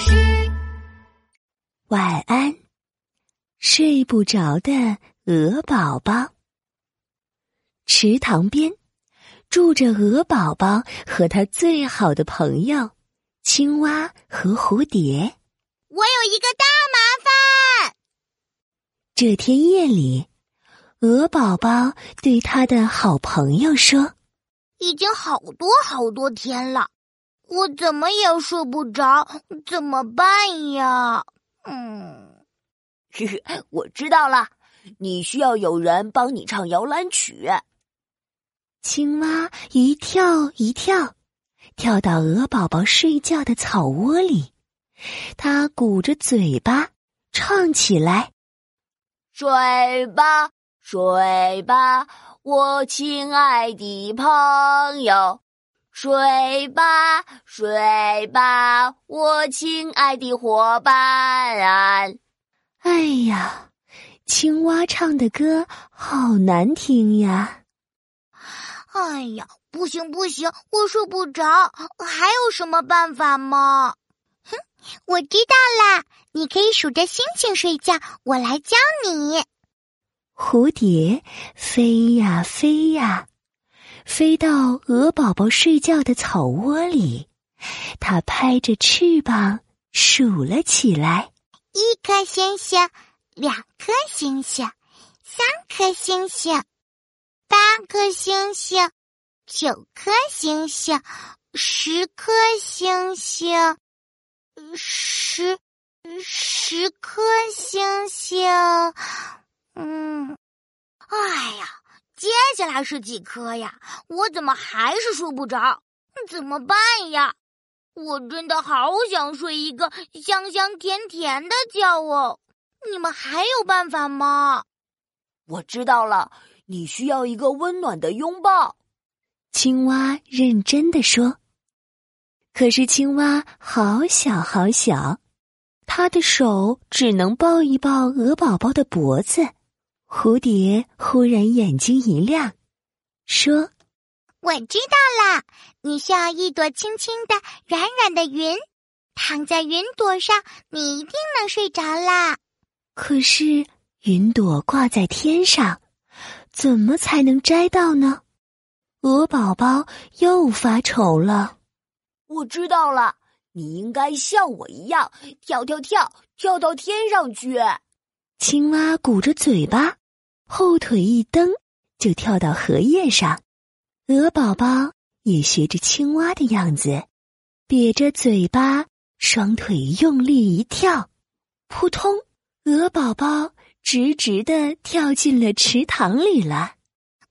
事。晚安，睡不着的鹅宝宝。池塘边住着鹅宝宝和他最好的朋友青蛙和蝴蝶。我有一个大麻烦。这天夜里，鹅宝宝对他的好朋友说：“已经好多好多天了。”我怎么也睡不着，怎么办呀？嗯，嘿嘿，我知道了，你需要有人帮你唱摇篮曲。青蛙一跳一跳，跳到鹅宝宝睡觉的草窝里，它鼓着嘴巴唱起来：“睡吧，睡吧，我亲爱的朋友。”睡吧，睡吧，我亲爱的伙伴。哎呀，青蛙唱的歌好难听呀！哎呀，不行不行，我睡不着。还有什么办法吗？哼，我知道啦，你可以数着星星睡觉，我来教你。蝴蝶飞呀飞呀。飞到鹅宝宝睡觉的草窝里，它拍着翅膀数了起来：一颗星星，两颗星星，三颗星星，八颗星星，九颗星星，十颗星星，十十颗星星。嗯，哎呀！接下来是几颗呀？我怎么还是睡不着？怎么办呀？我真的好想睡一个香香甜甜的觉哦！你们还有办法吗？我知道了，你需要一个温暖的拥抱。青蛙认真的说。可是青蛙好小好小，它的手只能抱一抱鹅宝宝的脖子。蝴蝶忽然眼睛一亮，说：“我知道了，你需要一朵轻轻的、软软的云，躺在云朵上，你一定能睡着啦。”可是云朵挂在天上，怎么才能摘到呢？鹅宝宝又发愁了。我知道了，你应该像我一样跳跳跳，跳到天上去。青蛙鼓着嘴巴。后腿一蹬，就跳到荷叶上。鹅宝宝也学着青蛙的样子，瘪着嘴巴，双腿用力一跳，扑通！鹅宝宝直直的跳进了池塘里了。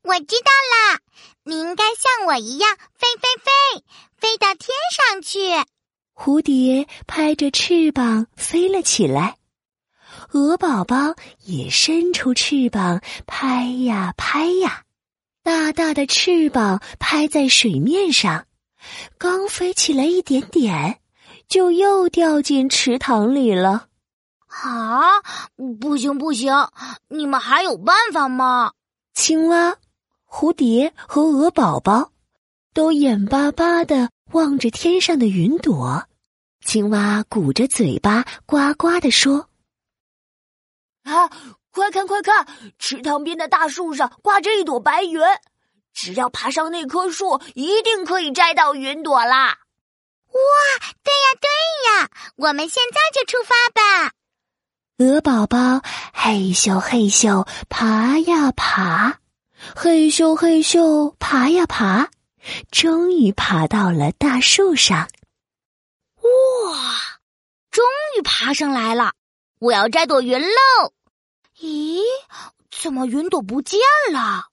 我知道啦，你应该像我一样飞飞飞，飞到天上去。蝴蝶拍着翅膀飞了起来。鹅宝宝也伸出翅膀，拍呀拍呀，大大的翅膀拍在水面上，刚飞起来一点点，就又掉进池塘里了。啊，不行不行，你们还有办法吗？青蛙、蝴蝶和鹅宝宝都眼巴巴的望着天上的云朵。青蛙鼓着嘴巴，呱呱的说。啊！快看快看，池塘边的大树上挂着一朵白云，只要爬上那棵树，一定可以摘到云朵啦！哇，对呀对呀，我们现在就出发吧！鹅宝宝嘿咻嘿咻爬呀爬，嘿咻嘿咻爬呀爬，终于爬到了大树上。哇，终于爬上来了！我要摘朵云喽！咦，怎么云朵不见了？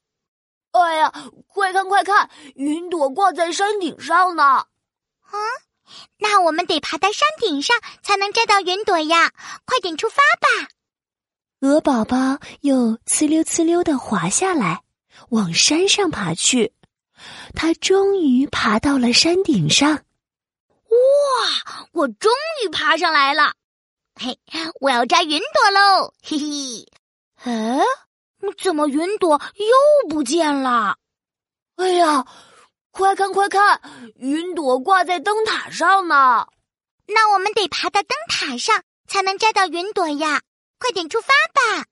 哎呀，快看快看，云朵挂在山顶上呢！啊，那我们得爬到山顶上才能摘到云朵呀！快点出发吧！鹅宝宝又呲溜呲溜的滑下来，往山上爬去。它终于爬到了山顶上。哇，我终于爬上来了！嘿，我要摘云朵喽！嘿嘿，哎，怎么云朵又不见了？哎呀，快看快看，云朵挂在灯塔上呢！那我们得爬到灯塔上才能摘到云朵呀！快点出发吧！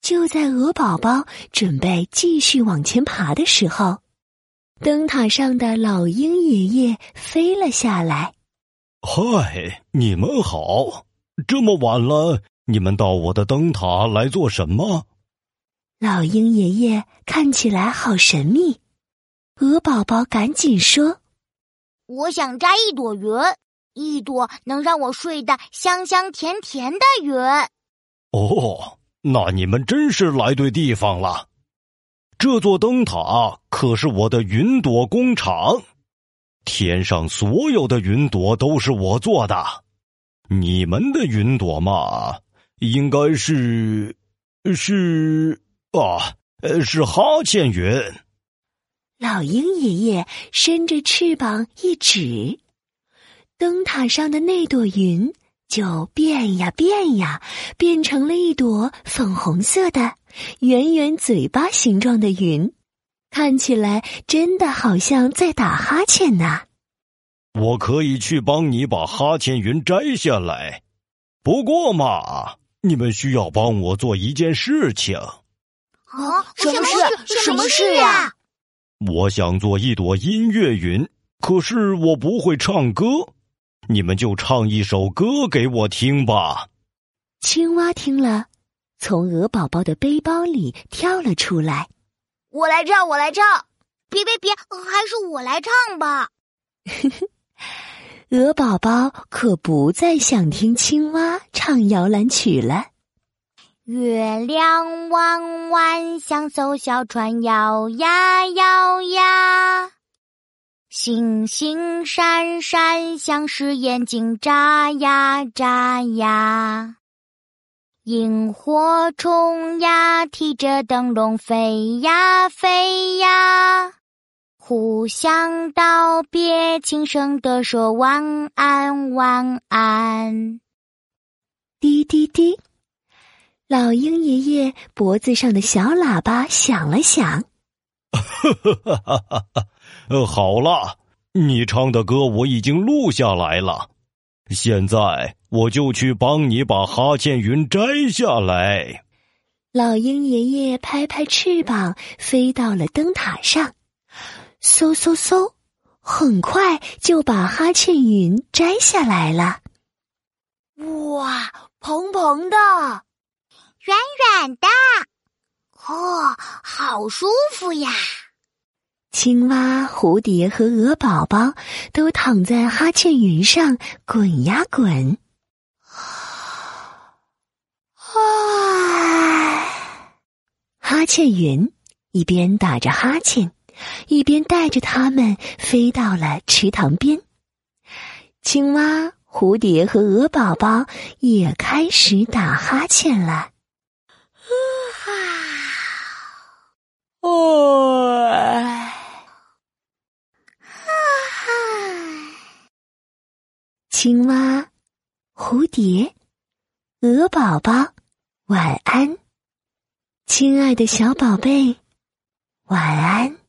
就在鹅宝宝准备继续往前爬的时候，灯塔上的老鹰爷爷飞了下来。嗨，你们好！这么晚了，你们到我的灯塔来做什么？老鹰爷爷看起来好神秘。鹅宝宝赶紧说：“我想摘一朵云，一朵能让我睡得香香甜甜的云。”哦，那你们真是来对地方了。这座灯塔可是我的云朵工厂，天上所有的云朵都是我做的。你们的云朵嘛，应该是是啊，呃，是哈欠云。老鹰爷爷伸着翅膀一指，灯塔上的那朵云就变呀变呀，变成了一朵粉红色的、圆圆嘴巴形状的云，看起来真的好像在打哈欠呢。我可以去帮你把哈欠云摘下来，不过嘛，你们需要帮我做一件事情。啊，什么事？什么事呀？我想做一朵音乐云，可是我不会唱歌，你们就唱一首歌给我听吧。青蛙听了，从鹅宝宝的背包里跳了出来。我来唱，我来唱。别别别，还是我来唱吧。鹅宝宝可不再想听青蛙唱摇篮曲了。月亮弯弯像艘小船，摇呀摇呀；星星闪闪像是眼睛，眨呀眨呀；萤火虫呀提着灯笼，飞呀飞呀；互相道别，轻声地说晚安晚安。滴滴滴。老鹰爷爷脖子上的小喇叭响了响。哈哈哈哈哈！呃，好了，你唱的歌我已经录下来了，现在我就去帮你把哈欠云摘下来。老鹰爷爷拍拍翅膀，飞到了灯塔上，嗖嗖嗖，很快就把哈欠云摘下来了。哇，蓬蓬的！软软的，哦，好舒服呀！青蛙、蝴蝶和鹅宝宝都躺在哈欠云上滚呀滚。啊，哈欠云一边打着哈欠，一边带着它们飞到了池塘边。青蛙、蝴蝶和鹅宝宝也开始打哈欠了。哦，青蛙、蝴蝶、鹅宝宝，晚安，亲爱的小宝贝，晚安。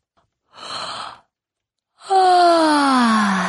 啊。